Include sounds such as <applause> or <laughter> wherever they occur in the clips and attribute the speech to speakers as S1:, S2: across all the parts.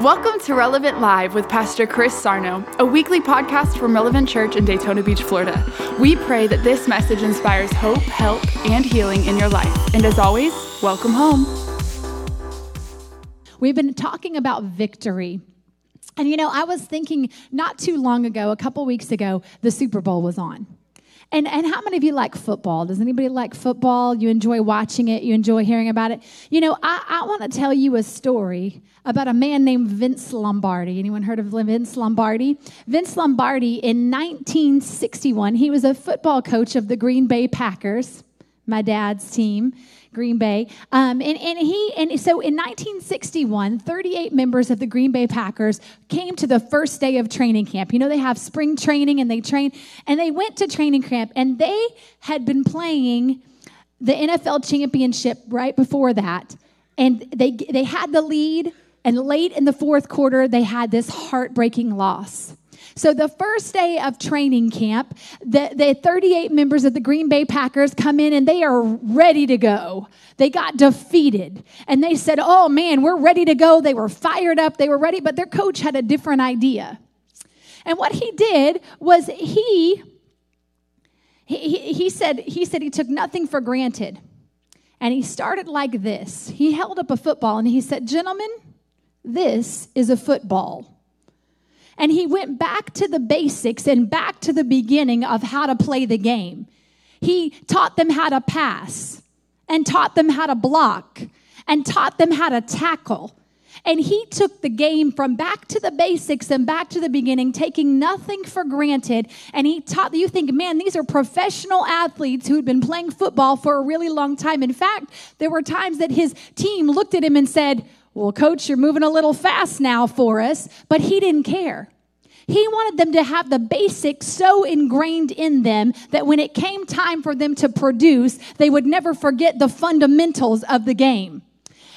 S1: Welcome to Relevant Live with Pastor Chris Sarno, a weekly podcast from Relevant Church in Daytona Beach, Florida. We pray that this message inspires hope, help, and healing in your life. And as always, welcome home.
S2: We've been talking about victory. And you know, I was thinking not too long ago, a couple weeks ago, the Super Bowl was on. And, and how many of you like football? Does anybody like football? You enjoy watching it? You enjoy hearing about it? You know, I, I want to tell you a story about a man named Vince Lombardi. Anyone heard of Vince Lombardi? Vince Lombardi in 1961, he was a football coach of the Green Bay Packers, my dad's team. Green Bay. Um, and, and he and so in 1961, 38 members of the Green Bay Packers came to the first day of training camp. You know, they have spring training and they train, and they went to training camp, and they had been playing the NFL championship right before that. And they they had the lead, and late in the fourth quarter, they had this heartbreaking loss. So the first day of training camp, the, the 38 members of the Green Bay Packers come in and they are ready to go. They got defeated and they said, Oh man, we're ready to go. They were fired up, they were ready, but their coach had a different idea. And what he did was he he, he, said, he said he took nothing for granted. And he started like this. He held up a football and he said, Gentlemen, this is a football. And he went back to the basics and back to the beginning of how to play the game. He taught them how to pass and taught them how to block and taught them how to tackle. And he took the game from back to the basics and back to the beginning, taking nothing for granted. And he taught, you think, man, these are professional athletes who'd been playing football for a really long time. In fact, there were times that his team looked at him and said, well, coach, you're moving a little fast now for us, but he didn't care. He wanted them to have the basics so ingrained in them that when it came time for them to produce, they would never forget the fundamentals of the game.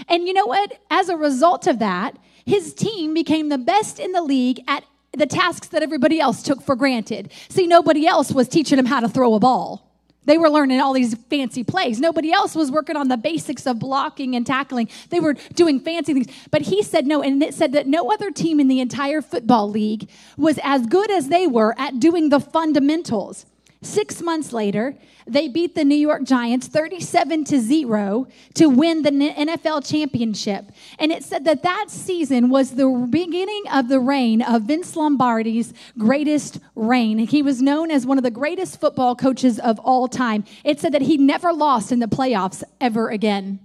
S2: And you know what? As a result of that, his team became the best in the league at the tasks that everybody else took for granted. See, nobody else was teaching him how to throw a ball. They were learning all these fancy plays. Nobody else was working on the basics of blocking and tackling. They were doing fancy things. But he said no, and it said that no other team in the entire football league was as good as they were at doing the fundamentals. Six months later, they beat the New York Giants 37 to 0 to win the NFL championship. And it said that that season was the beginning of the reign of Vince Lombardi's greatest reign. He was known as one of the greatest football coaches of all time. It said that he never lost in the playoffs ever again.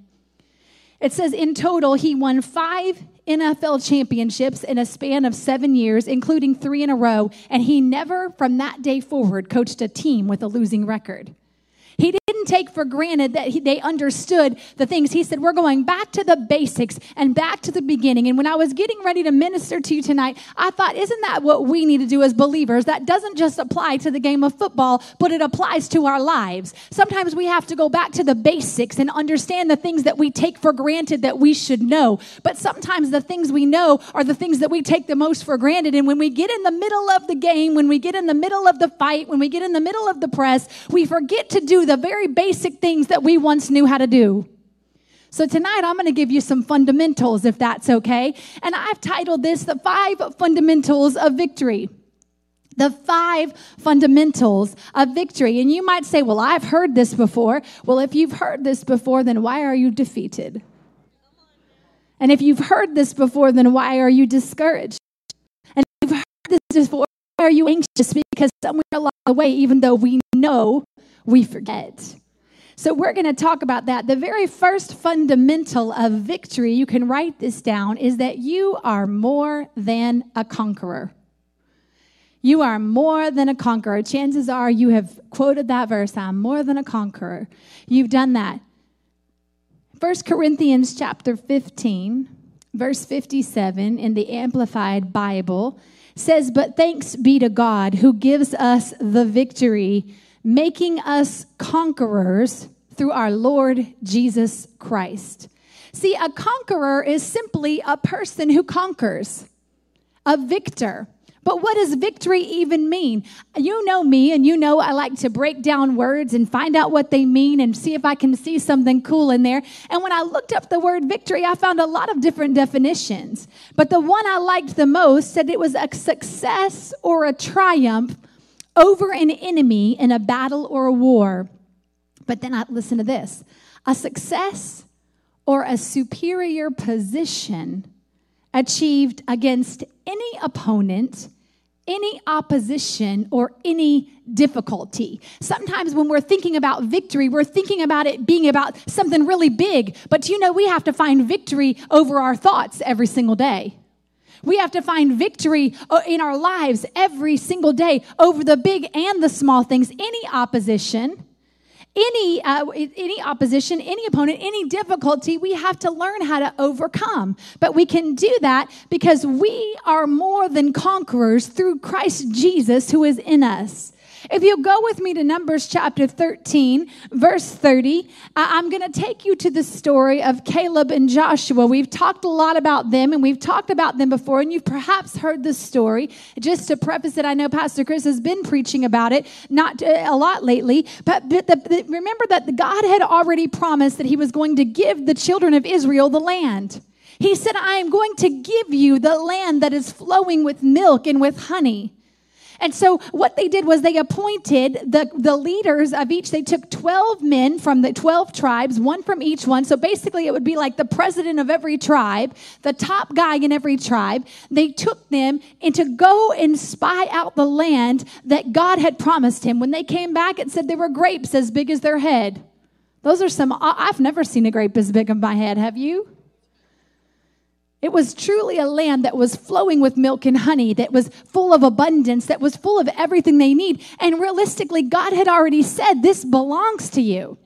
S2: It says in total, he won five NFL championships in a span of seven years, including three in a row, and he never, from that day forward, coached a team with a losing record. He didn't take for granted that he, they understood the things. He said, We're going back to the basics and back to the beginning. And when I was getting ready to minister to you tonight, I thought, Isn't that what we need to do as believers? That doesn't just apply to the game of football, but it applies to our lives. Sometimes we have to go back to the basics and understand the things that we take for granted that we should know. But sometimes the things we know are the things that we take the most for granted. And when we get in the middle of the game, when we get in the middle of the fight, when we get in the middle of the press, we forget to do the very basic things that we once knew how to do. So tonight I'm going to give you some fundamentals if that's okay. And I've titled this The Five Fundamentals of Victory. The five fundamentals of victory. And you might say, Well, I've heard this before. Well, if you've heard this before, then why are you defeated? And if you've heard this before, then why are you discouraged? And if you've heard this before, why are you anxious? Because somewhere along the way, even though we know we forget. So, we're going to talk about that. The very first fundamental of victory, you can write this down, is that you are more than a conqueror. You are more than a conqueror. Chances are you have quoted that verse I'm more than a conqueror. You've done that. 1 Corinthians chapter 15, verse 57 in the Amplified Bible says, But thanks be to God who gives us the victory making us conquerors through our Lord Jesus Christ. See, a conqueror is simply a person who conquers, a victor. But what does victory even mean? You know me, and you know I like to break down words and find out what they mean and see if I can see something cool in there. And when I looked up the word victory, I found a lot of different definitions. But the one I liked the most said it was a success or a triumph over an enemy in a battle or a war. But then I listen to this a success or a superior position achieved against any opponent, any opposition, or any difficulty. Sometimes when we're thinking about victory, we're thinking about it being about something really big. But you know, we have to find victory over our thoughts every single day. We have to find victory uh, in our lives every single day over the big and the small things. Any opposition, any uh, any opposition any opponent any difficulty we have to learn how to overcome. But we can do that because we are more than conquerors through christ jesus who is in us if you go with me to Numbers chapter 13, verse 30, I'm going to take you to the story of Caleb and Joshua. We've talked a lot about them and we've talked about them before, and you've perhaps heard the story. Just to preface it, I know Pastor Chris has been preaching about it, not uh, a lot lately, but remember that God had already promised that He was going to give the children of Israel the land. He said, I am going to give you the land that is flowing with milk and with honey. And so what they did was they appointed the, the leaders of each. They took 12 men from the 12 tribes, one from each one. So basically, it would be like the president of every tribe, the top guy in every tribe. They took them and to go and spy out the land that God had promised him. When they came back, it said they were grapes as big as their head. Those are some, I've never seen a grape as big as my head. Have you? It was truly a land that was flowing with milk and honey, that was full of abundance, that was full of everything they need. And realistically, God had already said, This belongs to you.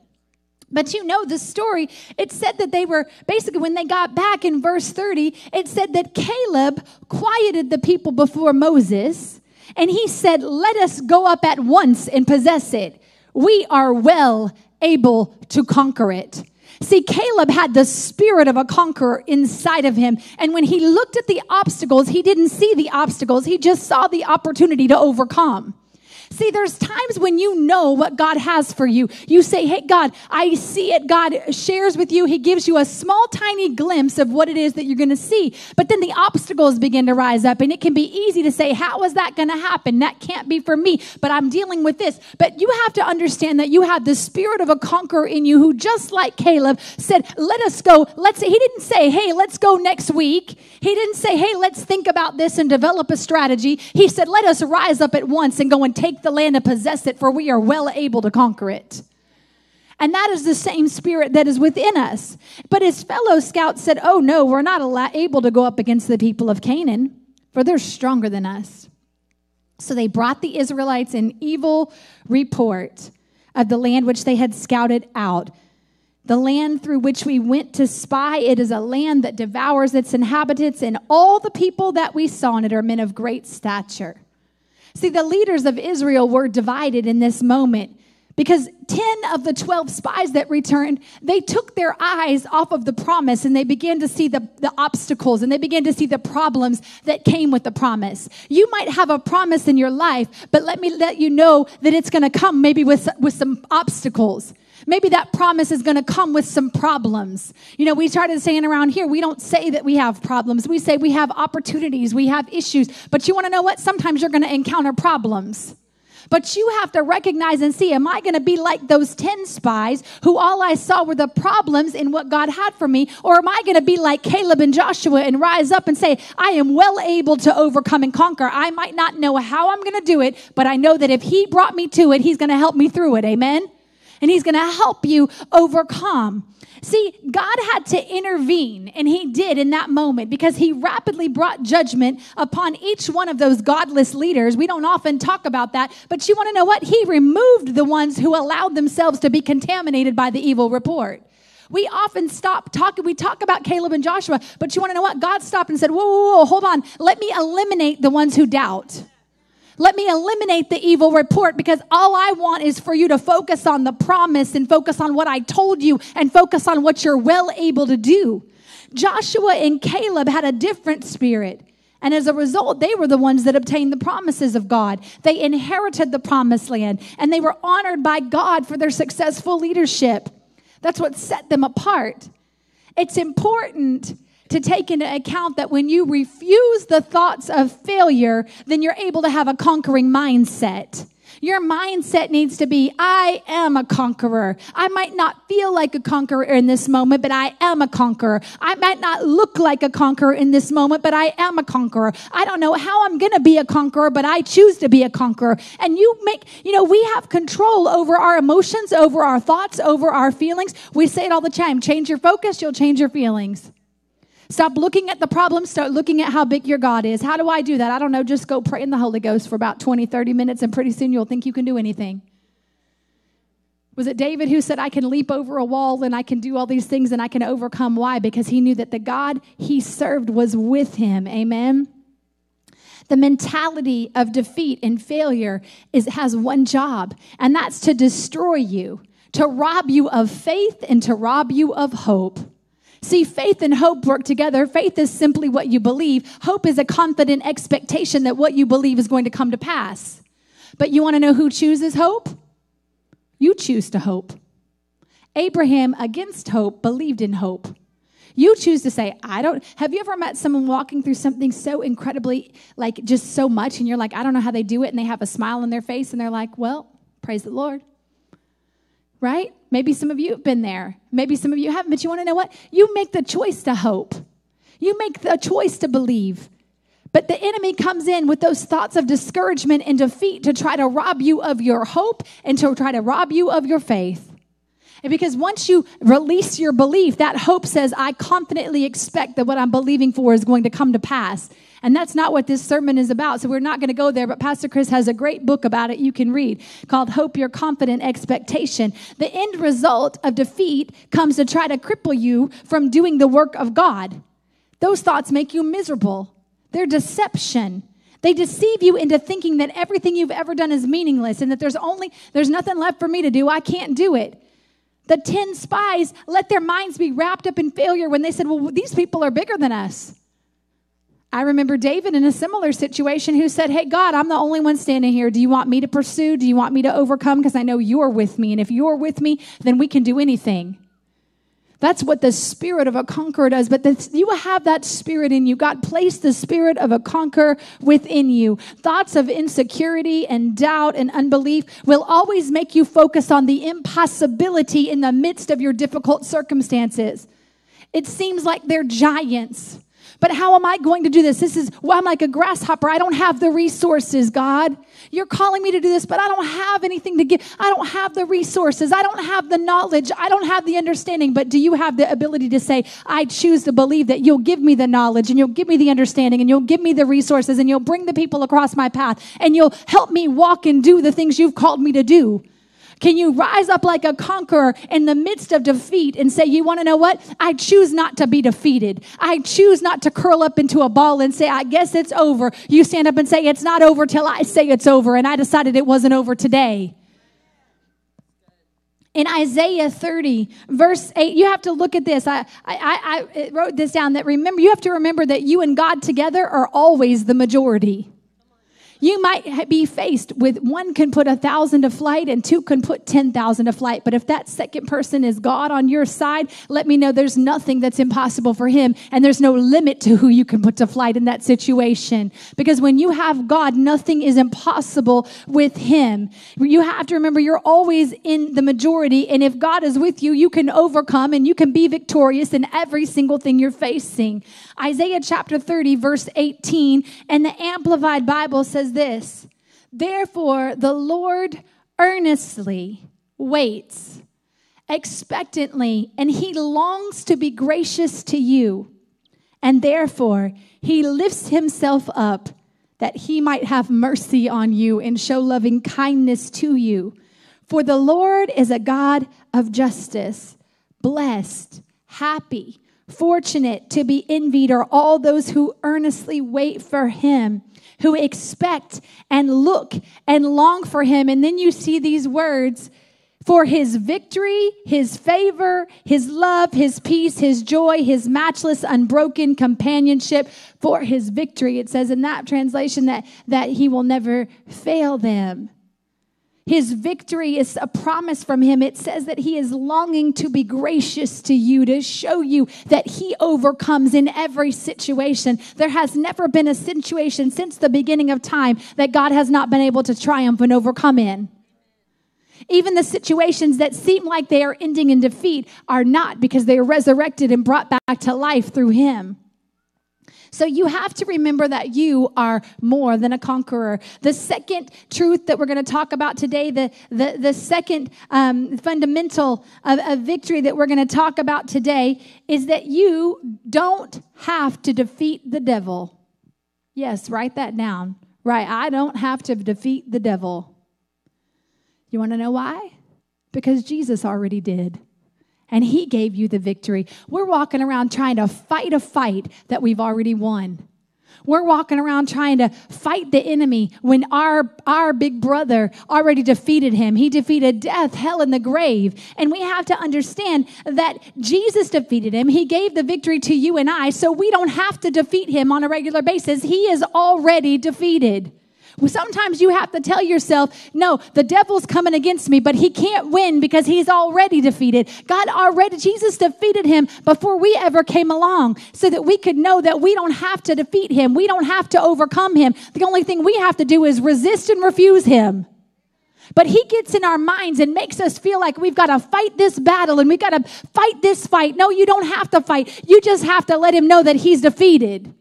S2: But you know the story. It said that they were basically, when they got back in verse 30, it said that Caleb quieted the people before Moses. And he said, Let us go up at once and possess it. We are well able to conquer it. See, Caleb had the spirit of a conqueror inside of him. And when he looked at the obstacles, he didn't see the obstacles, he just saw the opportunity to overcome. See, there's times when you know what God has for you. You say, Hey, God, I see it. God shares with you. He gives you a small, tiny glimpse of what it is that you're going to see. But then the obstacles begin to rise up, and it can be easy to say, How is that going to happen? That can't be for me, but I'm dealing with this. But you have to understand that you have the spirit of a conqueror in you who, just like Caleb, said, Let us go. Let's, he didn't say, Hey, let's go next week. He didn't say, Hey, let's think about this and develop a strategy. He said, Let us rise up at once and go and take take the land and possess it, for we are well able to conquer it. And that is the same spirit that is within us. But his fellow scouts said, Oh, no, we're not able to go up against the people of Canaan, for they're stronger than us. So they brought the Israelites an evil report of the land which they had scouted out. The land through which we went to spy, it is a land that devours its inhabitants, and all the people that we saw in it are men of great stature. See, the leaders of Israel were divided in this moment because 10 of the 12 spies that returned, they took their eyes off of the promise and they began to see the, the obstacles and they began to see the problems that came with the promise. You might have a promise in your life, but let me let you know that it's going to come maybe with, with some obstacles. Maybe that promise is going to come with some problems. You know, we started saying around here, we don't say that we have problems. We say we have opportunities, we have issues. But you want to know what? Sometimes you're going to encounter problems. But you have to recognize and see, am I going to be like those 10 spies who all I saw were the problems in what God had for me? Or am I going to be like Caleb and Joshua and rise up and say, I am well able to overcome and conquer? I might not know how I'm going to do it, but I know that if He brought me to it, He's going to help me through it. Amen? And He's going to help you overcome. See, God had to intervene, and He did in that moment because He rapidly brought judgment upon each one of those godless leaders. We don't often talk about that, but you want to know what? He removed the ones who allowed themselves to be contaminated by the evil report. We often stop talking, we talk about Caleb and Joshua, but you want to know what? God stopped and said, Whoa, whoa, whoa, hold on. Let me eliminate the ones who doubt. Let me eliminate the evil report because all I want is for you to focus on the promise and focus on what I told you and focus on what you're well able to do. Joshua and Caleb had a different spirit. And as a result, they were the ones that obtained the promises of God. They inherited the promised land and they were honored by God for their successful leadership. That's what set them apart. It's important to take into account that when you refuse the thoughts of failure, then you're able to have a conquering mindset. Your mindset needs to be, I am a conqueror. I might not feel like a conqueror in this moment, but I am a conqueror. I might not look like a conqueror in this moment, but I am a conqueror. I don't know how I'm going to be a conqueror, but I choose to be a conqueror. And you make, you know, we have control over our emotions, over our thoughts, over our feelings. We say it all the time change your focus, you'll change your feelings. Stop looking at the problem, start looking at how big your God is. How do I do that? I don't know. Just go pray in the Holy Ghost for about 20, 30 minutes, and pretty soon you'll think you can do anything. Was it David who said, I can leap over a wall and I can do all these things and I can overcome? Why? Because he knew that the God he served was with him. Amen. The mentality of defeat and failure is, has one job, and that's to destroy you, to rob you of faith and to rob you of hope. See, faith and hope work together. Faith is simply what you believe. Hope is a confident expectation that what you believe is going to come to pass. But you want to know who chooses hope? You choose to hope. Abraham, against hope, believed in hope. You choose to say, I don't. Have you ever met someone walking through something so incredibly, like just so much, and you're like, I don't know how they do it, and they have a smile on their face, and they're like, Well, praise the Lord right? Maybe some of you have been there. Maybe some of you haven't, but you want to know what? You make the choice to hope. You make the choice to believe. But the enemy comes in with those thoughts of discouragement and defeat to try to rob you of your hope and to try to rob you of your faith. And because once you release your belief, that hope says, I confidently expect that what I'm believing for is going to come to pass. And that's not what this sermon is about. So we're not going to go there, but Pastor Chris has a great book about it you can read called Hope Your Confident Expectation. The end result of defeat comes to try to cripple you from doing the work of God. Those thoughts make you miserable, they're deception. They deceive you into thinking that everything you've ever done is meaningless and that there's only there's nothing left for me to do. I can't do it. The 10 spies let their minds be wrapped up in failure when they said, "Well, these people are bigger than us." I remember David in a similar situation who said, Hey, God, I'm the only one standing here. Do you want me to pursue? Do you want me to overcome? Because I know you're with me. And if you're with me, then we can do anything. That's what the spirit of a conqueror does. But this, you have that spirit in you. God placed the spirit of a conqueror within you. Thoughts of insecurity and doubt and unbelief will always make you focus on the impossibility in the midst of your difficult circumstances. It seems like they're giants. But how am I going to do this? This is, well, I'm like a grasshopper. I don't have the resources, God. You're calling me to do this, but I don't have anything to give. I don't have the resources. I don't have the knowledge. I don't have the understanding. But do you have the ability to say, I choose to believe that you'll give me the knowledge and you'll give me the understanding and you'll give me the resources and you'll bring the people across my path and you'll help me walk and do the things you've called me to do? Can you rise up like a conqueror in the midst of defeat and say, You want to know what? I choose not to be defeated. I choose not to curl up into a ball and say, I guess it's over. You stand up and say, It's not over till I say it's over. And I decided it wasn't over today. In Isaiah 30, verse 8, you have to look at this. I, I, I wrote this down that remember, you have to remember that you and God together are always the majority. You might be faced with one can put a thousand to flight and two can put 10,000 to flight. But if that second person is God on your side, let me know there's nothing that's impossible for him. And there's no limit to who you can put to flight in that situation. Because when you have God, nothing is impossible with him. You have to remember you're always in the majority. And if God is with you, you can overcome and you can be victorious in every single thing you're facing. Isaiah chapter 30, verse 18, and the Amplified Bible says this Therefore, the Lord earnestly waits expectantly, and he longs to be gracious to you. And therefore, he lifts himself up that he might have mercy on you and show loving kindness to you. For the Lord is a God of justice. Blessed, happy, Fortunate to be envied are all those who earnestly wait for him, who expect and look and long for him. And then you see these words For his victory, his favor, his love, his peace, his joy, his matchless, unbroken companionship. For his victory, it says in that translation that, that he will never fail them. His victory is a promise from him. It says that he is longing to be gracious to you, to show you that he overcomes in every situation. There has never been a situation since the beginning of time that God has not been able to triumph and overcome in. Even the situations that seem like they are ending in defeat are not because they are resurrected and brought back to life through him. So you have to remember that you are more than a conqueror. The second truth that we're going to talk about today, the, the, the second um, fundamental of, of victory that we're going to talk about today is that you don't have to defeat the devil. Yes, write that down. Right, I don't have to defeat the devil. You want to know why? Because Jesus already did and he gave you the victory. We're walking around trying to fight a fight that we've already won. We're walking around trying to fight the enemy when our, our big brother already defeated him. He defeated death, hell, and the grave. And we have to understand that Jesus defeated him. He gave the victory to you and I, so we don't have to defeat him on a regular basis. He is already defeated. Sometimes you have to tell yourself, no, the devil's coming against me, but he can't win because he's already defeated. God already, Jesus defeated him before we ever came along so that we could know that we don't have to defeat him. We don't have to overcome him. The only thing we have to do is resist and refuse him. But he gets in our minds and makes us feel like we've got to fight this battle and we've got to fight this fight. No, you don't have to fight. You just have to let him know that he's defeated.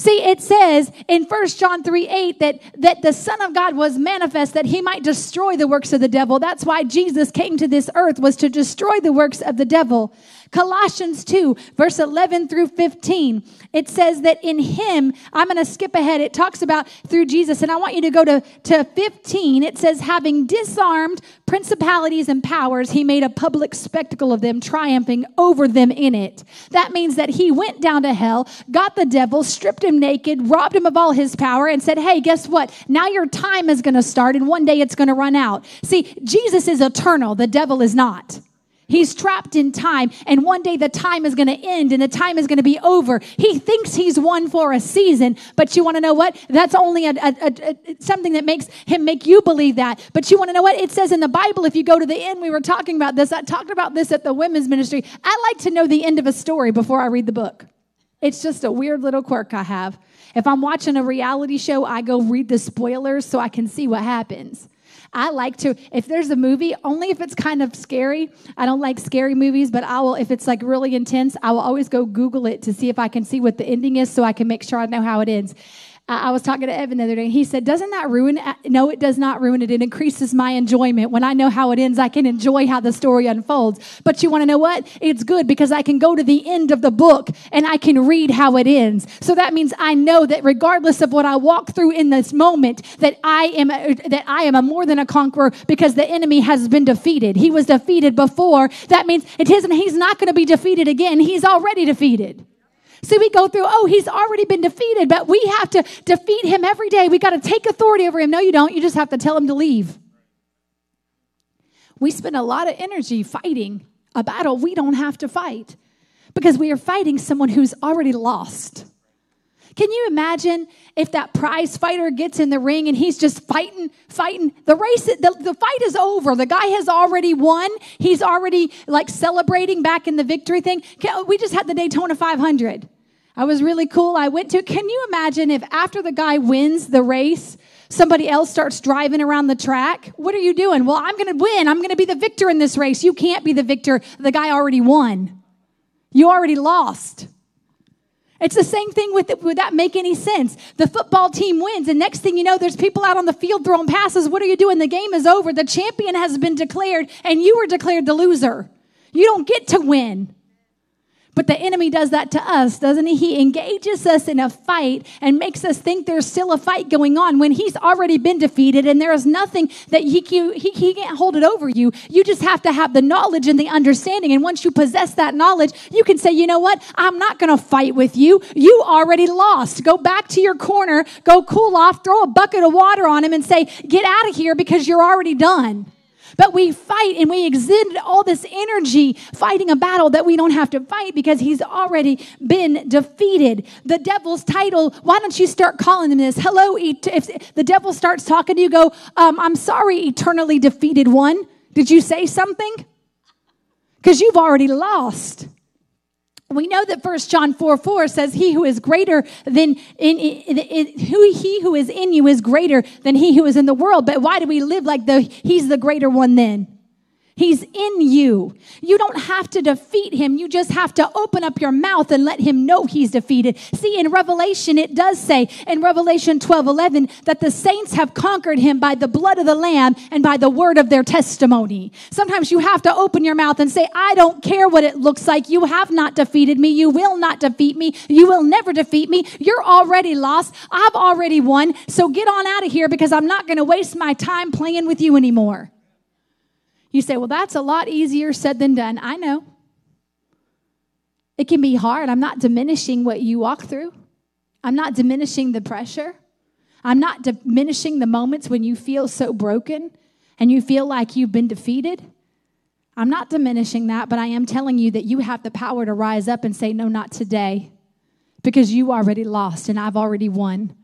S2: See, it says in 1 John 3 8 that, that the Son of God was manifest that he might destroy the works of the devil. That's why Jesus came to this earth was to destroy the works of the devil. Colossians 2, verse 11 through 15, it says that in him, I'm going to skip ahead. It talks about through Jesus, and I want you to go to, to 15. It says, having disarmed principalities and powers, he made a public spectacle of them, triumphing over them in it. That means that he went down to hell, got the devil, stripped him naked, robbed him of all his power, and said, Hey, guess what? Now your time is going to start, and one day it's going to run out. See, Jesus is eternal, the devil is not. He's trapped in time, and one day the time is going to end and the time is going to be over. He thinks he's won for a season, but you want to know what? That's only a, a, a, something that makes him make you believe that. But you want to know what? It says in the Bible, if you go to the end, we were talking about this. I talked about this at the women's ministry. I like to know the end of a story before I read the book. It's just a weird little quirk I have. If I'm watching a reality show, I go read the spoilers so I can see what happens. I like to, if there's a movie, only if it's kind of scary. I don't like scary movies, but I will, if it's like really intense, I will always go Google it to see if I can see what the ending is so I can make sure I know how it ends. I was talking to Evan the other day, and he said, Doesn't that ruin it? No, it does not ruin it. It increases my enjoyment. When I know how it ends, I can enjoy how the story unfolds. But you want to know what? It's good because I can go to the end of the book and I can read how it ends. So that means I know that regardless of what I walk through in this moment, that I am a, that I am a more than a conqueror because the enemy has been defeated. He was defeated before. That means it isn't, he's not going to be defeated again. He's already defeated. See, we go through, oh, he's already been defeated, but we have to defeat him every day. We got to take authority over him. No, you don't. You just have to tell him to leave. We spend a lot of energy fighting a battle we don't have to fight because we are fighting someone who's already lost. Can you imagine if that prize fighter gets in the ring and he's just fighting, fighting? The race, the, the fight is over. The guy has already won. He's already like celebrating back in the victory thing. We just had the Daytona 500. I was really cool. I went to, can you imagine if after the guy wins the race, somebody else starts driving around the track? What are you doing? Well, I'm going to win. I'm going to be the victor in this race. You can't be the victor. The guy already won. You already lost. It's the same thing with it. Would that make any sense? The football team wins, and next thing you know, there's people out on the field throwing passes. What are you doing? The game is over. The champion has been declared, and you were declared the loser. You don't get to win. But the enemy does that to us, doesn't he? He engages us in a fight and makes us think there's still a fight going on when he's already been defeated and there is nothing that he, he, he can't hold it over you. You just have to have the knowledge and the understanding. And once you possess that knowledge, you can say, you know what? I'm not going to fight with you. You already lost. Go back to your corner, go cool off, throw a bucket of water on him and say, get out of here because you're already done. But we fight and we exhibit all this energy fighting a battle that we don't have to fight because he's already been defeated. The devil's title, why don't you start calling him this? Hello, if the devil starts talking to you, go, um, I'm sorry, eternally defeated one. Did you say something? Because you've already lost. We know that First John 4 4 says, He who is greater than in, in, in, who he who is in you is greater than he who is in the world. But why do we live like the he's the greater one then? He's in you. You don't have to defeat him. You just have to open up your mouth and let him know he's defeated. See, in Revelation, it does say in Revelation 12 11 that the saints have conquered him by the blood of the Lamb and by the word of their testimony. Sometimes you have to open your mouth and say, I don't care what it looks like. You have not defeated me. You will not defeat me. You will never defeat me. You're already lost. I've already won. So get on out of here because I'm not going to waste my time playing with you anymore. You say, well, that's a lot easier said than done. I know. It can be hard. I'm not diminishing what you walk through, I'm not diminishing the pressure. I'm not diminishing the moments when you feel so broken and you feel like you've been defeated. I'm not diminishing that, but I am telling you that you have the power to rise up and say, No, not today, because you already lost and I've already won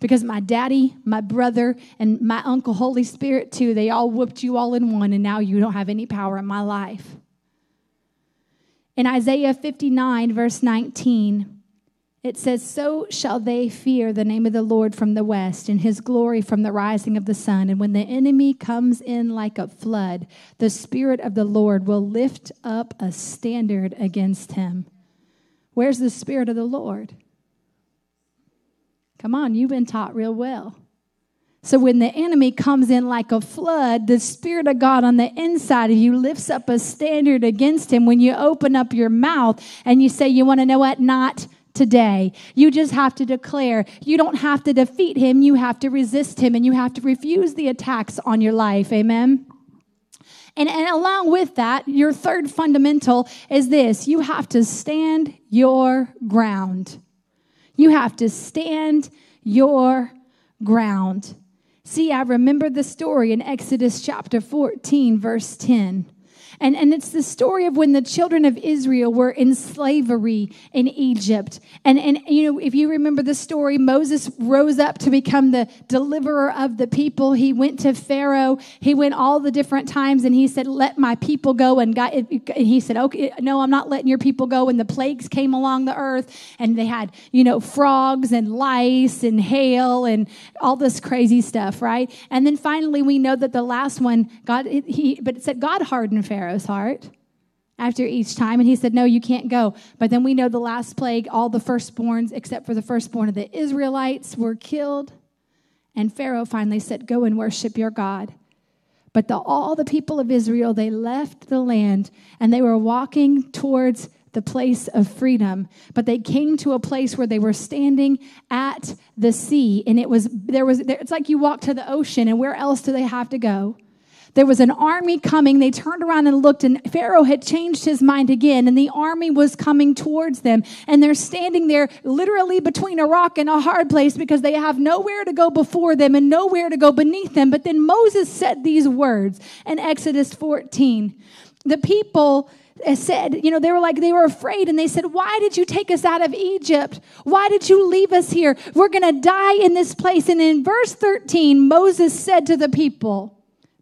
S2: because my daddy, my brother, and my uncle, Holy Spirit, too, they all whooped you all in one, and now you don't have any power in my life. In Isaiah 59, verse 19, it says, So shall they fear the name of the Lord from the west, and his glory from the rising of the sun. And when the enemy comes in like a flood, the Spirit of the Lord will lift up a standard against him. Where's the Spirit of the Lord? Come on, you've been taught real well. So when the enemy comes in like a flood, the Spirit of God on the inside of you lifts up a standard against him when you open up your mouth and you say, You want to know what? Not today. You just have to declare. You don't have to defeat him, you have to resist him and you have to refuse the attacks on your life. Amen. And, and along with that, your third fundamental is this you have to stand your ground. You have to stand your ground. See, I remember the story in Exodus chapter 14, verse 10. And, and it's the story of when the children of Israel were in slavery in Egypt. And, and, you know, if you remember the story, Moses rose up to become the deliverer of the people. He went to Pharaoh. He went all the different times and he said, Let my people go. And, God, and he said, Okay, no, I'm not letting your people go. And the plagues came along the earth and they had, you know, frogs and lice and hail and all this crazy stuff, right? And then finally, we know that the last one, God, he, but it said God hardened Pharaoh. Pharaoh's heart after each time. And he said, No, you can't go. But then we know the last plague, all the firstborns, except for the firstborn of the Israelites, were killed. And Pharaoh finally said, Go and worship your God. But the, all the people of Israel, they left the land and they were walking towards the place of freedom. But they came to a place where they were standing at the sea. And it was, there was, it's like you walk to the ocean, and where else do they have to go? There was an army coming. They turned around and looked, and Pharaoh had changed his mind again, and the army was coming towards them. And they're standing there literally between a rock and a hard place because they have nowhere to go before them and nowhere to go beneath them. But then Moses said these words in Exodus 14. The people uh, said, you know, they were like, they were afraid and they said, Why did you take us out of Egypt? Why did you leave us here? We're going to die in this place. And in verse 13, Moses said to the people,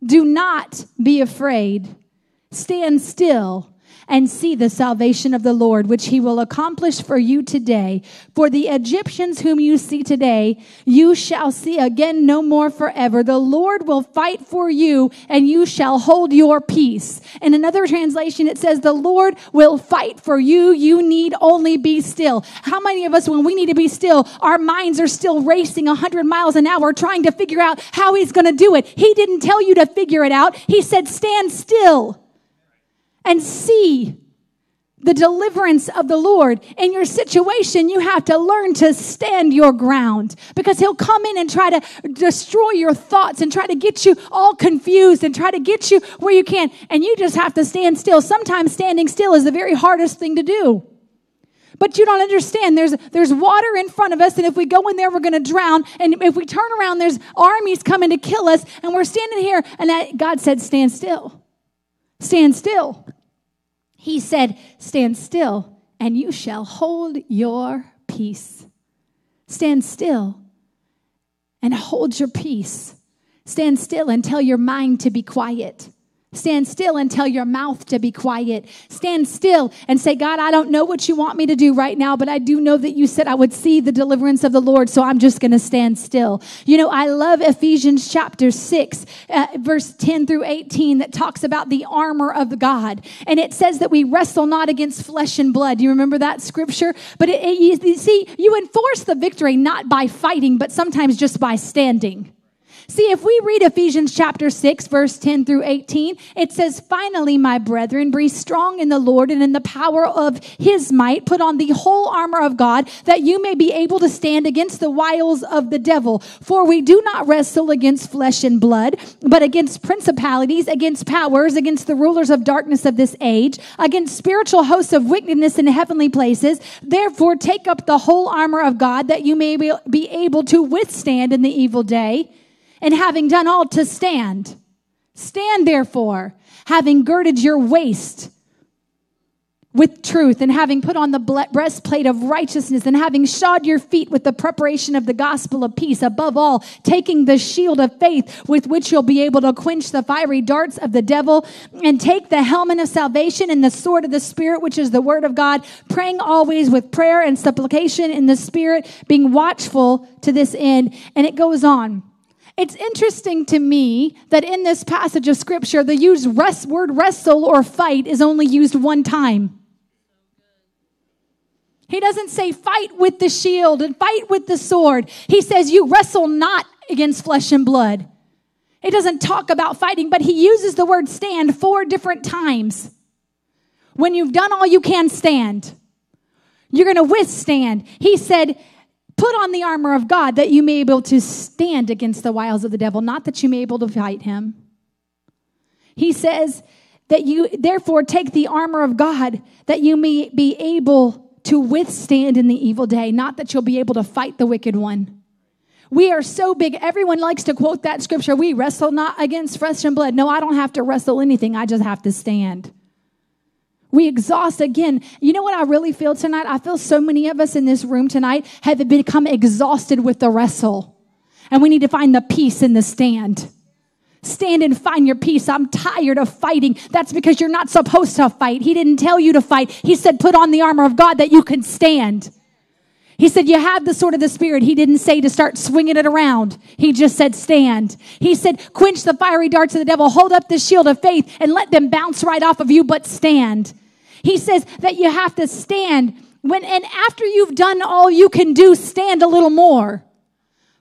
S2: do not be afraid. Stand still and see the salvation of the Lord, which he will accomplish for you today. For the Egyptians whom you see today, you shall see again no more forever. The Lord will fight for you and you shall hold your peace. In another translation, it says, the Lord will fight for you. You need only be still. How many of us, when we need to be still, our minds are still racing 100 miles an hour trying to figure out how he's going to do it? He didn't tell you to figure it out. He said, stand still and see the deliverance of the Lord in your situation, you have to learn to stand your ground because He'll come in and try to destroy your thoughts and try to get you all confused and try to get you where you can. And you just have to stand still. Sometimes standing still is the very hardest thing to do But you don't understand. There's, there's water in front of us, and if we go in there, we're going to drown. And if we turn around, there's armies coming to kill us, and we're standing here. And that, God said, Stand still. Stand still. He said, Stand still, and you shall hold your peace. Stand still and hold your peace. Stand still and tell your mind to be quiet. Stand still and tell your mouth to be quiet. Stand still and say, God, I don't know what you want me to do right now, but I do know that you said I would see the deliverance of the Lord, so I'm just going to stand still. You know, I love Ephesians chapter 6, uh, verse 10 through 18, that talks about the armor of God. And it says that we wrestle not against flesh and blood. Do you remember that scripture? But it, it, you see, you enforce the victory not by fighting, but sometimes just by standing. See, if we read Ephesians chapter 6, verse 10 through 18, it says, Finally, my brethren, be strong in the Lord and in the power of his might. Put on the whole armor of God that you may be able to stand against the wiles of the devil. For we do not wrestle against flesh and blood, but against principalities, against powers, against the rulers of darkness of this age, against spiritual hosts of wickedness in heavenly places. Therefore, take up the whole armor of God that you may be able to withstand in the evil day and having done all to stand. Stand therefore, having girded your waist with truth, and having put on the breastplate of righteousness, and having shod your feet with the preparation of the gospel of peace. Above all, taking the shield of faith with which you'll be able to quench the fiery darts of the devil, and take the helmet of salvation and the sword of the Spirit, which is the word of God, praying always with prayer and supplication in the Spirit, being watchful to this end. And it goes on. It's interesting to me that in this passage of scripture, the used rest, word wrestle or fight is only used one time. He doesn't say fight with the shield and fight with the sword. He says you wrestle not against flesh and blood. It doesn't talk about fighting, but he uses the word stand four different times. When you've done all you can stand, you're going to withstand. He said, Put on the armor of God that you may be able to stand against the wiles of the devil, not that you may be able to fight him. He says that you therefore take the armor of God that you may be able to withstand in the evil day, not that you'll be able to fight the wicked one. We are so big. Everyone likes to quote that scripture. We wrestle not against flesh and blood. No, I don't have to wrestle anything. I just have to stand. We exhaust again. You know what I really feel tonight? I feel so many of us in this room tonight have become exhausted with the wrestle. And we need to find the peace in the stand. Stand and find your peace. I'm tired of fighting. That's because you're not supposed to fight. He didn't tell you to fight. He said, put on the armor of God that you can stand. He said, You have the sword of the Spirit. He didn't say to start swinging it around. He just said, Stand. He said, Quench the fiery darts of the devil. Hold up the shield of faith and let them bounce right off of you, but stand. He says that you have to stand when and after you've done all you can do, stand a little more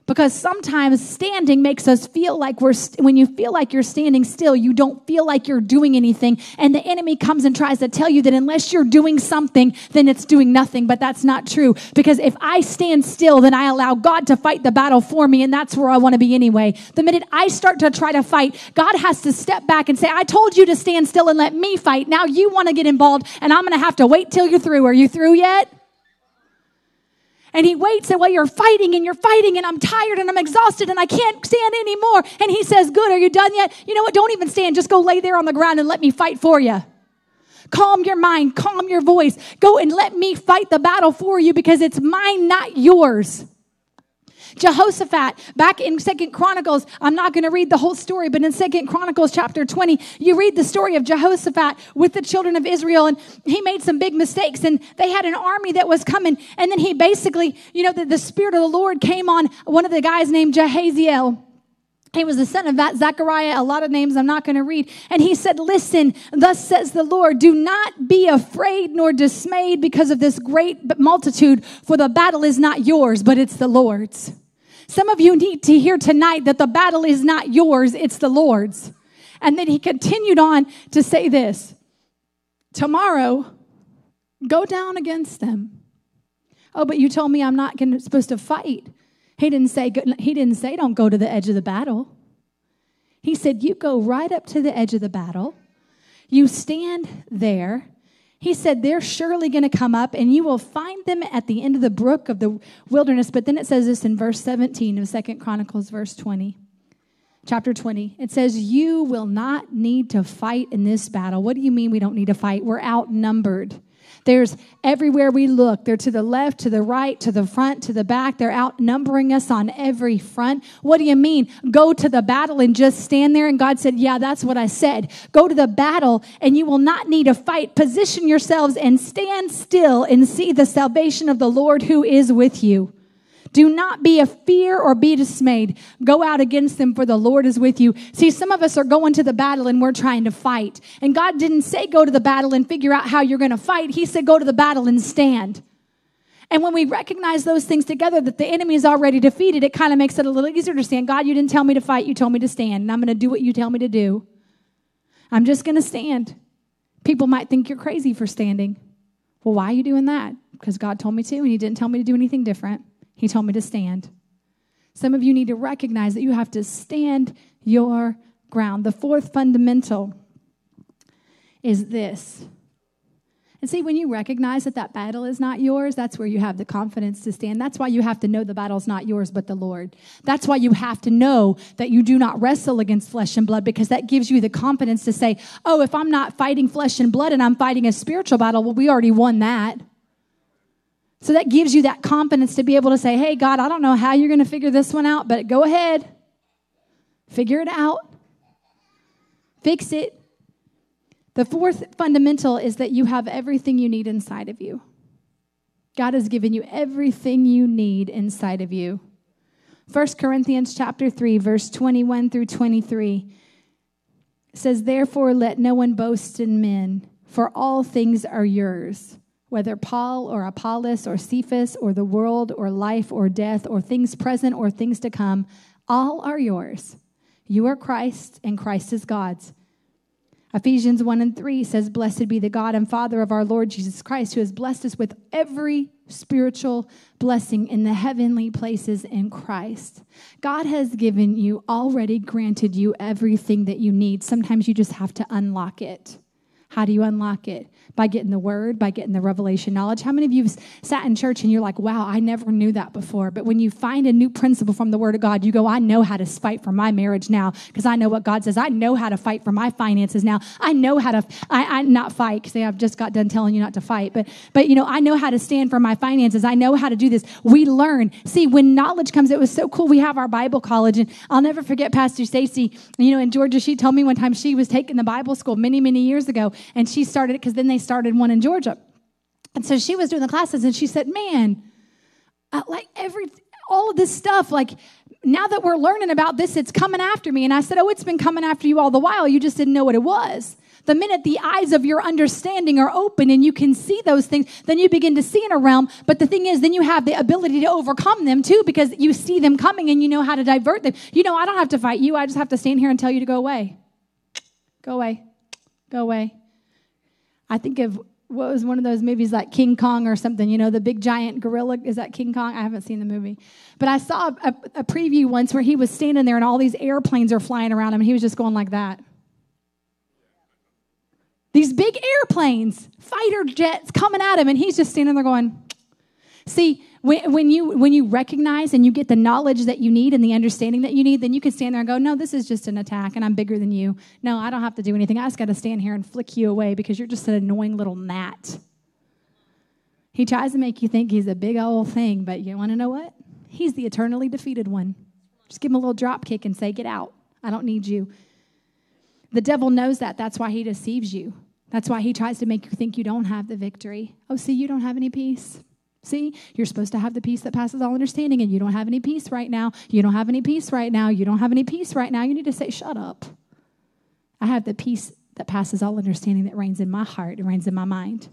S2: because sometimes standing makes us feel like we're st- when you feel like you're standing still you don't feel like you're doing anything. And the enemy comes and tries to tell you that unless you're doing something then it's doing nothing. But that's not true. Because if i stand still then i allow god to fight the battle for me and that's where i want to be anyway. The minute i start to try to fight god has to step back and say i told you to stand still and let me fight. Now you want to get involved and i'm going to have to wait till you're through. Are you through yet and he waits and while you're fighting and you're fighting and I'm tired and I'm exhausted and I can't stand anymore. And he says, Good, are you done yet? You know what? Don't even stand. Just go lay there on the ground and let me fight for you. Calm your mind, calm your voice. Go and let me fight the battle for you because it's mine, not yours. Jehoshaphat, back in Second Chronicles, I'm not going to read the whole story, but in Second Chronicles chapter 20, you read the story of Jehoshaphat with the children of Israel, and he made some big mistakes, and they had an army that was coming, and then he basically, you know, the, the Spirit of the Lord came on one of the guys named Jahaziel. He was the son of that Zechariah, a lot of names I'm not going to read. And he said, Listen, thus says the Lord, do not be afraid nor dismayed because of this great multitude, for the battle is not yours, but it's the Lord's. Some of you need to hear tonight that the battle is not yours, it's the Lord's. And then he continued on to say this Tomorrow, go down against them. Oh, but you told me I'm not gonna, supposed to fight. He didn't say he didn't say don't go to the edge of the battle. He said you go right up to the edge of the battle. You stand there He said, They're surely going to come up, and you will find them at the end of the brook of the wilderness. But then it says this in verse 17 of Second Chronicles, verse 20. Chapter 20. It says, You will not need to fight in this battle. What do you mean we don't need to fight? We're outnumbered. There's everywhere we look. They're to the left, to the right, to the front, to the back. They're outnumbering us on every front. What do you mean? Go to the battle and just stand there. And God said, Yeah, that's what I said. Go to the battle and you will not need to fight. Position yourselves and stand still and see the salvation of the Lord who is with you. Do not be a fear or be dismayed. Go out against them, for the Lord is with you. See, some of us are going to the battle and we're trying to fight. And God didn't say go to the battle and figure out how you're going to fight. He said go to the battle and stand. And when we recognize those things together, that the enemy is already defeated, it kind of makes it a little easier to stand. God, you didn't tell me to fight, you told me to stand, and I'm going to do what you tell me to do. I'm just going to stand. People might think you're crazy for standing. Well, why are you doing that? Because God told me to, and He didn't tell me to do anything different. He told me to stand. Some of you need to recognize that you have to stand your ground. The fourth fundamental is this. And see, when you recognize that that battle is not yours, that's where you have the confidence to stand. That's why you have to know the battle's not yours, but the Lord. That's why you have to know that you do not wrestle against flesh and blood, because that gives you the confidence to say, oh, if I'm not fighting flesh and blood and I'm fighting a spiritual battle, well, we already won that. So that gives you that confidence to be able to say, hey, God, I don't know how you're going to figure this one out, but go ahead. Figure it out. Fix it. The fourth fundamental is that you have everything you need inside of you. God has given you everything you need inside of you. 1 Corinthians chapter 3 verse 21 through 23 says therefore let no one boast in men for all things are yours whether Paul or Apollos or Cephas or the world or life or death or things present or things to come, all are yours. You are Christ, and Christ is God's. Ephesians 1 and 3 says, Blessed be the God and Father of our Lord Jesus Christ, who has blessed us with every spiritual blessing in the heavenly places in Christ. God has given you, already granted you everything that you need. Sometimes you just have to unlock it. How do you unlock it? By getting the word, by getting the revelation knowledge. How many of you have sat in church and you're like, wow, I never knew that before? But when you find a new principle from the word of God, you go, I know how to fight for my marriage now because I know what God says. I know how to fight for my finances now. I know how to, I, I not fight because I've just got done telling you not to fight. But, but, you know, I know how to stand for my finances. I know how to do this. We learn. See, when knowledge comes, it was so cool. We have our Bible college and I'll never forget Pastor Stacy, you know, in Georgia, she told me one time she was taking the Bible school many, many years ago and she started it because then they started one in Georgia. And so she was doing the classes and she said, Man, uh, like every, all of this stuff, like now that we're learning about this, it's coming after me. And I said, Oh, it's been coming after you all the while. You just didn't know what it was. The minute the eyes of your understanding are open and you can see those things, then you begin to see in a realm. But the thing is, then you have the ability to overcome them too because you see them coming and you know how to divert them. You know, I don't have to fight you. I just have to stand here and tell you to go away. Go away. Go away. I think of what was one of those movies like King Kong or something, you know, the big giant gorilla. Is that King Kong? I haven't seen the movie. But I saw a, a, preview once where he was standing there and all these airplanes are flying around him and he was just going like that. These big airplanes, fighter jets coming at him, and he's just standing there going, See, when, when, you, when you recognize and you get the knowledge that you need and the understanding that you need, then you can stand there and go, No, this is just an attack and I'm bigger than you. No, I don't have to do anything. I just got to stand here and flick you away because you're just an annoying little gnat. He tries to make you think he's a big old thing, but you want to know what? He's the eternally defeated one. Just give him a little drop kick and say, Get out. I don't need you. The devil knows that. That's why he deceives you. That's why he tries to make you think you don't have the victory. Oh, see, you don't have any peace. See, you're supposed to have the peace that passes all understanding, and you don't have any peace right now. You don't have any peace right now. You don't have any peace right now. You need to say, Shut up. I have the peace that passes all understanding that reigns in my heart and reigns in my mind.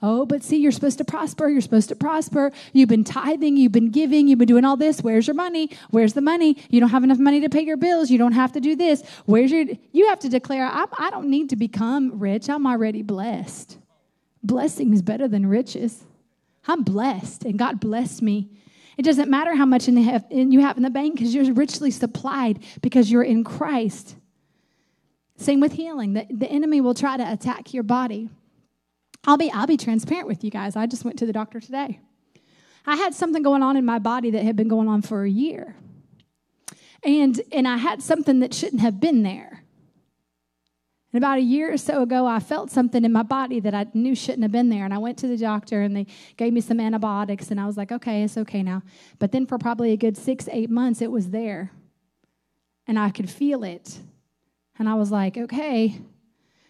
S2: Oh, but see, you're supposed to prosper. You're supposed to prosper. You've been tithing. You've been giving. You've been doing all this. Where's your money? Where's the money? You don't have enough money to pay your bills. You don't have to do this. Where's your. You have to declare, I, I don't need to become rich. I'm already blessed. Blessing is better than riches. I'm blessed, and God blessed me. It doesn't matter how much in the, in you have in the bank because you're richly supplied because you're in Christ. Same with healing. The, the enemy will try to attack your body. I'll be I'll be transparent with you guys. I just went to the doctor today. I had something going on in my body that had been going on for a year. And and I had something that shouldn't have been there. And about a year or so ago, I felt something in my body that I knew shouldn't have been there. And I went to the doctor and they gave me some antibiotics. And I was like, okay, it's okay now. But then for probably a good six, eight months, it was there. And I could feel it. And I was like, okay.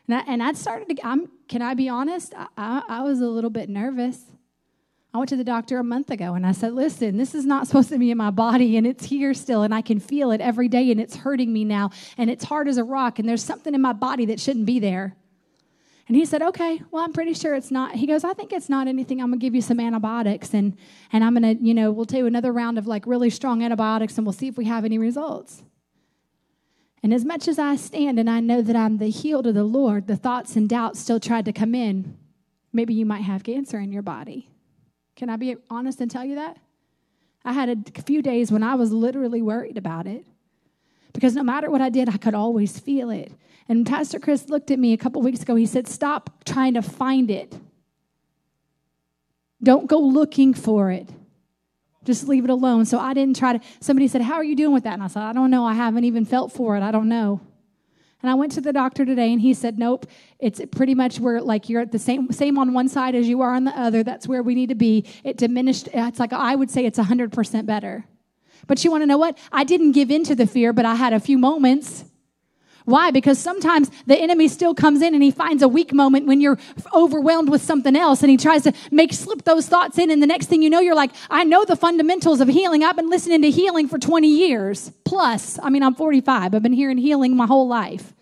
S2: And I, and I started to, I'm, can I be honest? I, I, I was a little bit nervous. I went to the doctor a month ago and I said, Listen, this is not supposed to be in my body and it's here still and I can feel it every day and it's hurting me now and it's hard as a rock and there's something in my body that shouldn't be there. And he said, Okay, well, I'm pretty sure it's not. He goes, I think it's not anything. I'm gonna give you some antibiotics and, and I'm gonna, you know, we'll do another round of like really strong antibiotics and we'll see if we have any results. And as much as I stand and I know that I'm the healed of the Lord, the thoughts and doubts still tried to come in. Maybe you might have cancer in your body. Can I be honest and tell you that? I had a few days when I was literally worried about it because no matter what I did, I could always feel it. And Pastor Chris looked at me a couple weeks ago. He said, Stop trying to find it. Don't go looking for it. Just leave it alone. So I didn't try to. Somebody said, How are you doing with that? And I said, I don't know. I haven't even felt for it. I don't know. And I went to the doctor today and he said, Nope, it's pretty much where like you're at the same same on one side as you are on the other. That's where we need to be. It diminished, it's like I would say it's hundred percent better. But you want to know what? I didn't give in to the fear, but I had a few moments. Why? Because sometimes the enemy still comes in and he finds a weak moment when you're overwhelmed with something else and he tries to make slip those thoughts in. And the next thing you know, you're like, I know the fundamentals of healing. I've been listening to healing for 20 years plus. I mean, I'm 45. I've been hearing healing my whole life.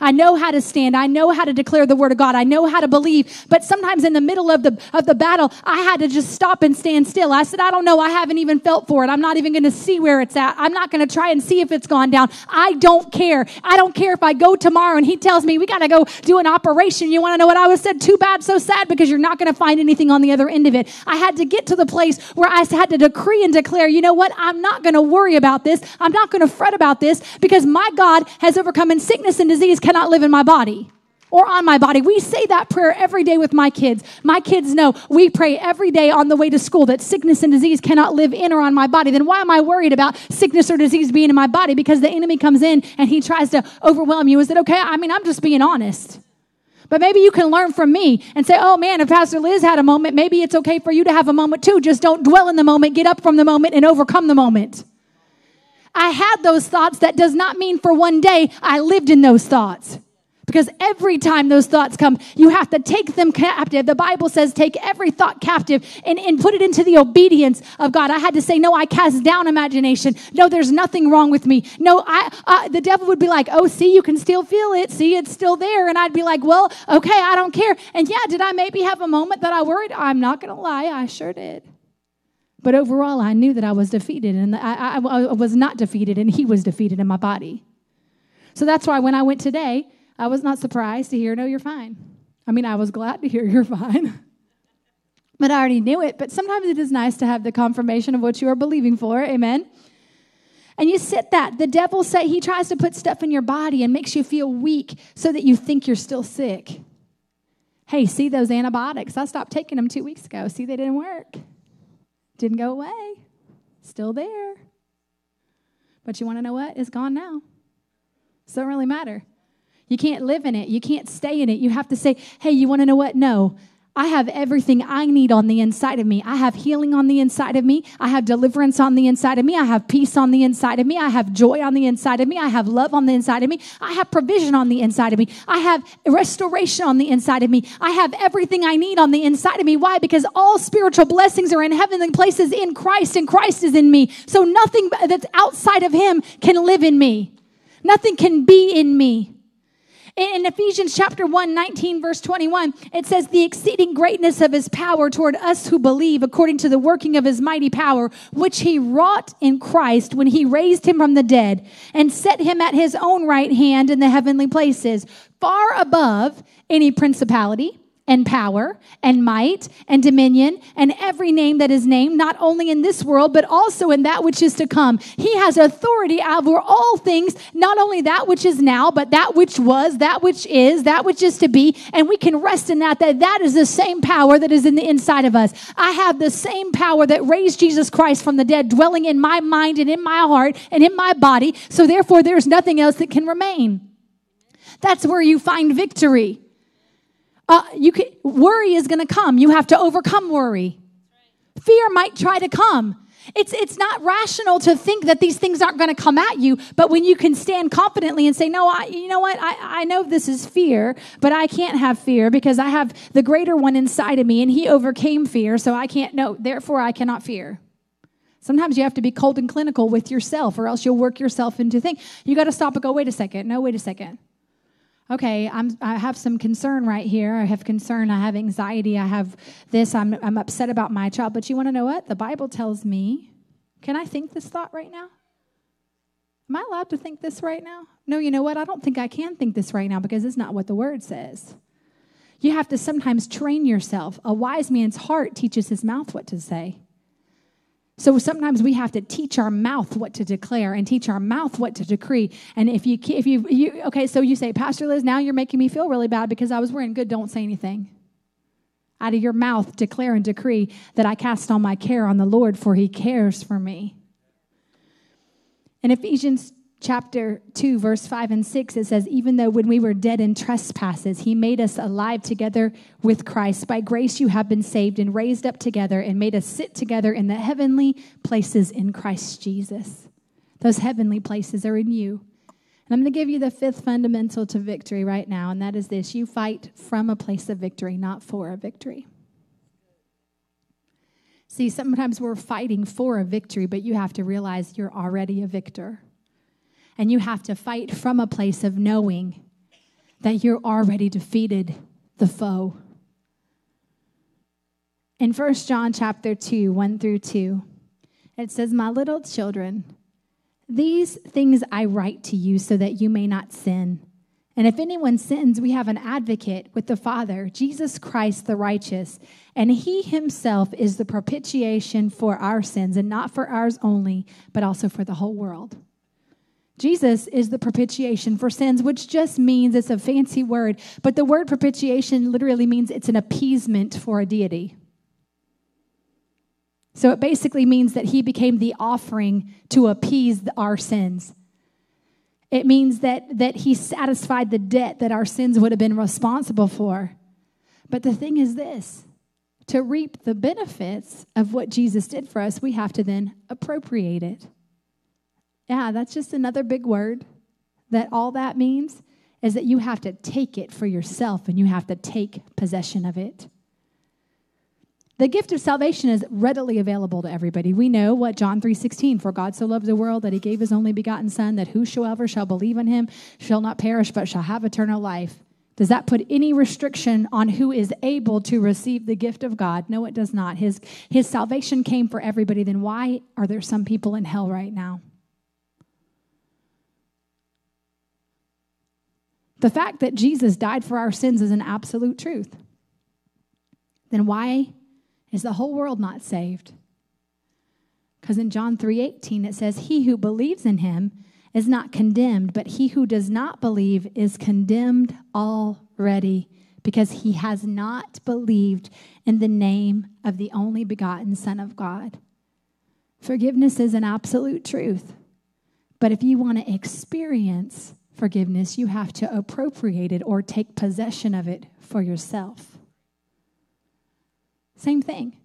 S2: I know how to stand. I know how to declare the word of God. I know how to believe. But sometimes in the middle of the, of the battle, I had to just stop and stand still. I said, I don't know. I haven't even felt for it. I'm not even going to see where it's at. I'm not going to try and see if it's gone down. I don't care. I don't care if I go tomorrow and he tells me we got to go do an operation. You want to know what I was said? Too bad, so sad because you're not going to find anything on the other end of it. I had to get to the place where I had to decree and declare, you know what? I'm not going to worry about this. I'm not going to fret about this because my God has overcome in sickness and disease cannot live in my body or on my body. We say that prayer every day with my kids. My kids know we pray every day on the way to school that sickness and disease cannot live in or on my body. Then why am I worried about sickness or disease being in my body? Because the enemy comes in and he tries to overwhelm you. Is it okay? I mean, I'm just being honest. But maybe you can learn from me and say, oh man, if Pastor Liz had a moment, maybe it's okay for you to have a moment too. Just don't dwell in the moment, get up from the moment, and overcome the moment. I had those thoughts. That does not mean for one day I lived in those thoughts. Because every time those thoughts come, you have to take them captive. The Bible says, take every thought captive and, and put it into the obedience of God. I had to say, no, I cast down imagination. No, there's nothing wrong with me. No, I, the devil would be like, oh, see, you can still feel it. See, it's still there. And I'd be like, well, okay, I don't care. And yeah, did I maybe have a moment that I worried? I'm not going to lie, I sure did. But overall, I knew that I was defeated, and I, I, I was not defeated, and he was defeated in my body. So that's why when I went today, I was not surprised to hear, no, you're fine. I mean, I was glad to hear you're fine. <laughs> but I already knew it. But sometimes it is nice to have the confirmation of what you are believing for. Amen. And you sit that. The devil say he tries to put stuff in your body and makes you feel weak so that you think you're still sick. Hey, see those antibiotics? I stopped taking them two weeks ago. See, they didn't work. Didn't go away. Still there. But you want to know what? It's gone now. So it doesn't really matter. You can't live in it. You can't stay in it. You have to say, hey, you want to know what? No. I have everything I need on the inside of me. I have healing on the inside of me. I have deliverance on the inside of me. I have peace on the inside of me. I have joy on the inside of me. I have love on the inside of me. I have provision on the inside of me. I have restoration on the inside of me. I have everything I need on the inside of me. Why? Because all spiritual blessings are in heavenly places in Christ, and Christ is in me. So nothing that's outside of Him can live in me. Nothing can be in me. In Ephesians chapter 1, 19, verse 21, it says, The exceeding greatness of his power toward us who believe, according to the working of his mighty power, which he wrought in Christ when he raised him from the dead and set him at his own right hand in the heavenly places, far above any principality and power and might and dominion and every name that is named, not only in this world, but also in that which is to come. He has authority over all things, not only that which is now, but that which was, that which is, that which is to be. And we can rest in that, that that is the same power that is in the inside of us. I have the same power that raised Jesus Christ from the dead dwelling in my mind and in my heart and in my body. So therefore, there's nothing else that can remain. That's where you find victory. Uh, you can, worry is going to come. You have to overcome worry. Fear might try to come. It's, it's not rational to think that these things aren't going to come at you, but when you can stand confidently and say, No, I, you know what? I, I know this is fear, but I can't have fear because I have the greater one inside of me and he overcame fear, so I can't know, therefore I cannot fear. Sometimes you have to be cold and clinical with yourself, or else you'll work yourself into things. You got to stop and go, wait a second. No, wait a second okay, I'm, I have some concern right here. I have concern. I have anxiety. I have this. I'm, I'm upset about my child. But you want to know what? The Bible tells me. Can I think this thought right now? Am I allowed to think this right now? No, you know what? I don't think I can think this right now because it's not what the word says. You have to sometimes train yourself. A wise man's heart teaches his mouth what to say. So sometimes we have to teach our mouth what to declare and teach our mouth what to decree. And if you, if you, you, okay, so you say, Pastor Liz, now you're making me feel really bad because I was wearing good. Don't say anything. Out of your mouth, declare and decree that I cast all my care on the Lord, for he cares for me. In Ephesians chapter 2, verse 5 and 6, it says, Even though when we were dead in trespasses, he made us alive together with Christ. By grace you have been saved and raised up together and made us sit together in the heavenly places in Christ Jesus. Those heavenly places are in you. And I'm going to give you the fifth fundamental to victory right now, and that is this you fight from a place of victory, not for a victory. See, sometimes we're fighting for a victory, but you have to realize you're already a victor. And you have to fight from a place of knowing that you're already defeated the foe. In 1 John chapter 2, 1 through 2, it says, My little children, these things I write to you so that you may not sin. And if anyone sins, we have an advocate with the Father, Jesus Christ the righteous. And he himself is the propitiation for our sins, and not for ours only, but also for the whole world. Jesus is the propitiation for sins, which just means it's a fancy word, but the word propitiation literally means it's an appeasement for a deity. So it basically means that he became the offering to appease our sins. It means that, that he satisfied the debt that our sins would have been responsible for. But the thing is this to reap the benefits of what Jesus did for us, we have to then appropriate it. Yeah, that's just another big word. That all that means is that you have to take it for yourself and you have to take possession of it. The gift of salvation is readily available to everybody. We know what John 3:16 for God so loved the world that he gave his only begotten son that whosoever shall believe in him shall not perish but shall have eternal life. Does that put any restriction on who is able to receive the gift of God? No, it does not. His, his salvation came for everybody. Then why are there some people in hell right now? The fact that Jesus died for our sins is an absolute truth. Then why is the whole world not saved? Because in John 3:18 it says he who believes in him is not condemned, but he who does not believe is condemned already because he has not believed in the name of the only begotten son of God. Forgiveness is an absolute truth. But if you want to experience forgiveness, you have to appropriate it or take possession of it for yourself. Same thing.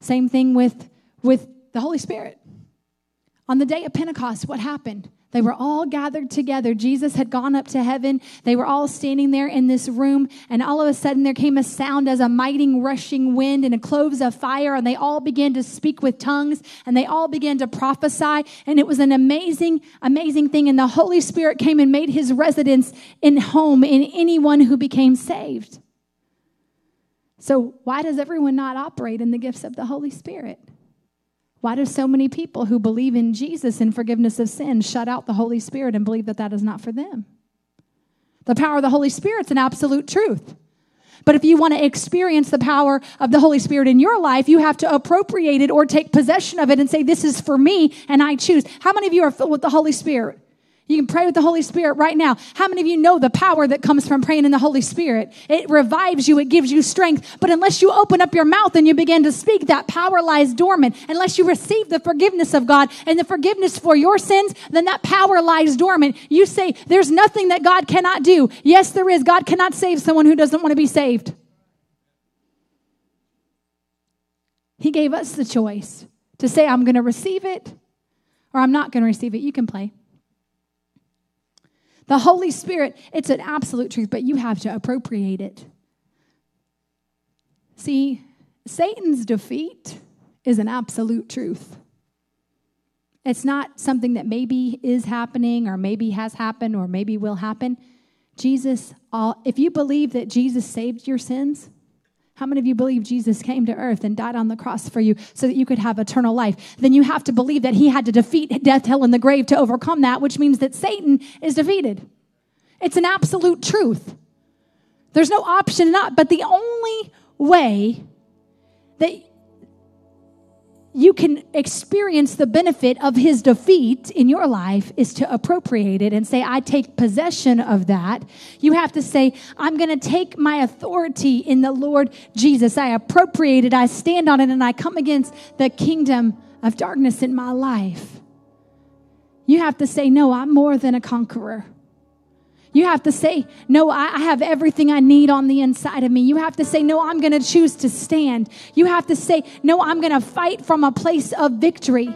S2: Same thing with, with the Holy Spirit. On the day of Pentecost, what happened? They were all gathered together. Jesus had gone up to heaven. They were all standing there in this room, and all of a sudden there came a sound as a mighty rushing wind and a cloves of fire, and they all began to speak with tongues, and they all began to prophesy. And it was an amazing, amazing thing. And the Holy Spirit came and made his residence in home in anyone who became saved. So, why does everyone not operate in the gifts of the Holy Spirit? Why do so many people who believe in Jesus and forgiveness of sin shut out the Holy Spirit and believe that that is not for them? The power of the Holy Spirit's an absolute truth. But if you want to experience the power of the Holy Spirit in your life, you have to appropriate it or take possession of it and say, This is for me and I choose. How many of you are filled with the Holy Spirit? You can pray with the Holy Spirit right now. How many of you know the power that comes from praying in the Holy Spirit? It revives you, it gives you strength. But unless you open up your mouth and you begin to speak, that power lies dormant. Unless you receive the forgiveness of God and the forgiveness for your sins, then that power lies dormant. You say, There's nothing that God cannot do. Yes, there is. God cannot save someone who doesn't want to be saved. He gave us the choice to say, I'm going to receive it or I'm not going to receive it. You can play. The Holy Spirit, it's an absolute truth, but you have to appropriate it. See, Satan's defeat is an absolute truth. It's not something that maybe is happening or maybe has happened or maybe will happen. Jesus, all, if you believe that Jesus saved your sins, how many of you believe Jesus came to earth and died on the cross for you so that you could have eternal life? Then you have to believe that he had to defeat death, hell, and the grave to overcome that, which means that Satan is defeated. It's an absolute truth. There's no option not, but the only way that you can experience the benefit of his defeat in your life is to appropriate it and say, I take possession of that. You have to say, I'm going to take my authority in the Lord Jesus. I appropriate it, I stand on it, and I come against the kingdom of darkness in my life. You have to say, No, I'm more than a conqueror. You have to say, No, I have everything I need on the inside of me. You have to say, No, I'm going to choose to stand. You have to say, No, I'm going to fight from a place of victory.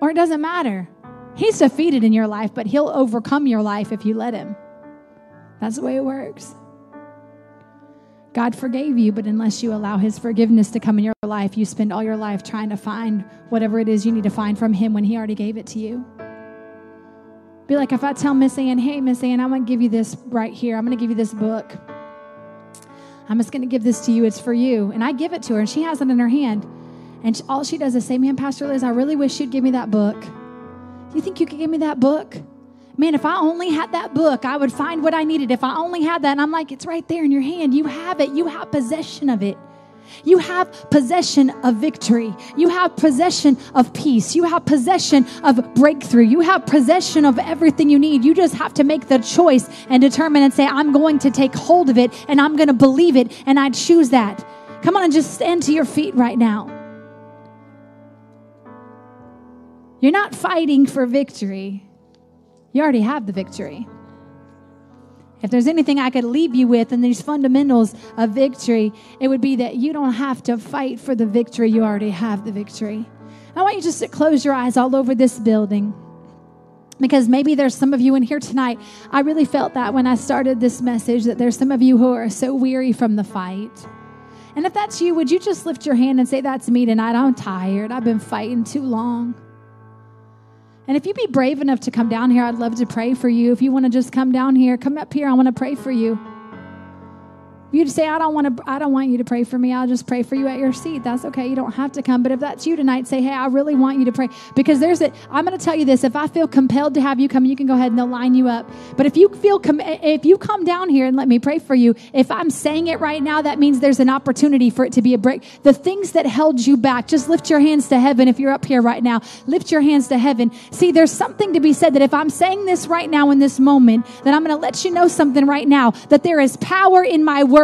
S2: Or it doesn't matter. He's defeated in your life, but he'll overcome your life if you let him. That's the way it works. God forgave you, but unless you allow His forgiveness to come in your life, you spend all your life trying to find whatever it is you need to find from Him when He already gave it to you. Be like if I tell Miss Ann, hey, Miss Ann, I'm going to give you this right here. I'm going to give you this book. I'm just going to give this to you. It's for you. And I give it to her, and she has it in her hand. And all she does is say, Man, Pastor Liz, I really wish you'd give me that book. Do you think you could give me that book? Man, if I only had that book, I would find what I needed. If I only had that, and I'm like, it's right there in your hand. You have it, you have possession of it. You have possession of victory. You have possession of peace. You have possession of breakthrough. You have possession of everything you need. You just have to make the choice and determine and say, I'm going to take hold of it and I'm going to believe it and I choose that. Come on and just stand to your feet right now. You're not fighting for victory. You already have the victory. If there's anything I could leave you with in these fundamentals of victory, it would be that you don't have to fight for the victory. You already have the victory. I want you just to close your eyes all over this building because maybe there's some of you in here tonight. I really felt that when I started this message that there's some of you who are so weary from the fight. And if that's you, would you just lift your hand and say, That's me tonight? I'm tired. I've been fighting too long. And if you'd be brave enough to come down here, I'd love to pray for you. If you want to just come down here, come up here. I want to pray for you you say, I don't want to, I don't want you to pray for me. I'll just pray for you at your seat. That's okay. You don't have to come. But if that's you tonight, say, Hey, I really want you to pray. Because there's a, I'm going to tell you this. If I feel compelled to have you come, you can go ahead and they'll line you up. But if you feel, com- if you come down here and let me pray for you, if I'm saying it right now, that means there's an opportunity for it to be a break. The things that held you back, just lift your hands to heaven. If you're up here right now, lift your hands to heaven. See, there's something to be said that if I'm saying this right now in this moment, then I'm going to let you know something right now that there is power in my word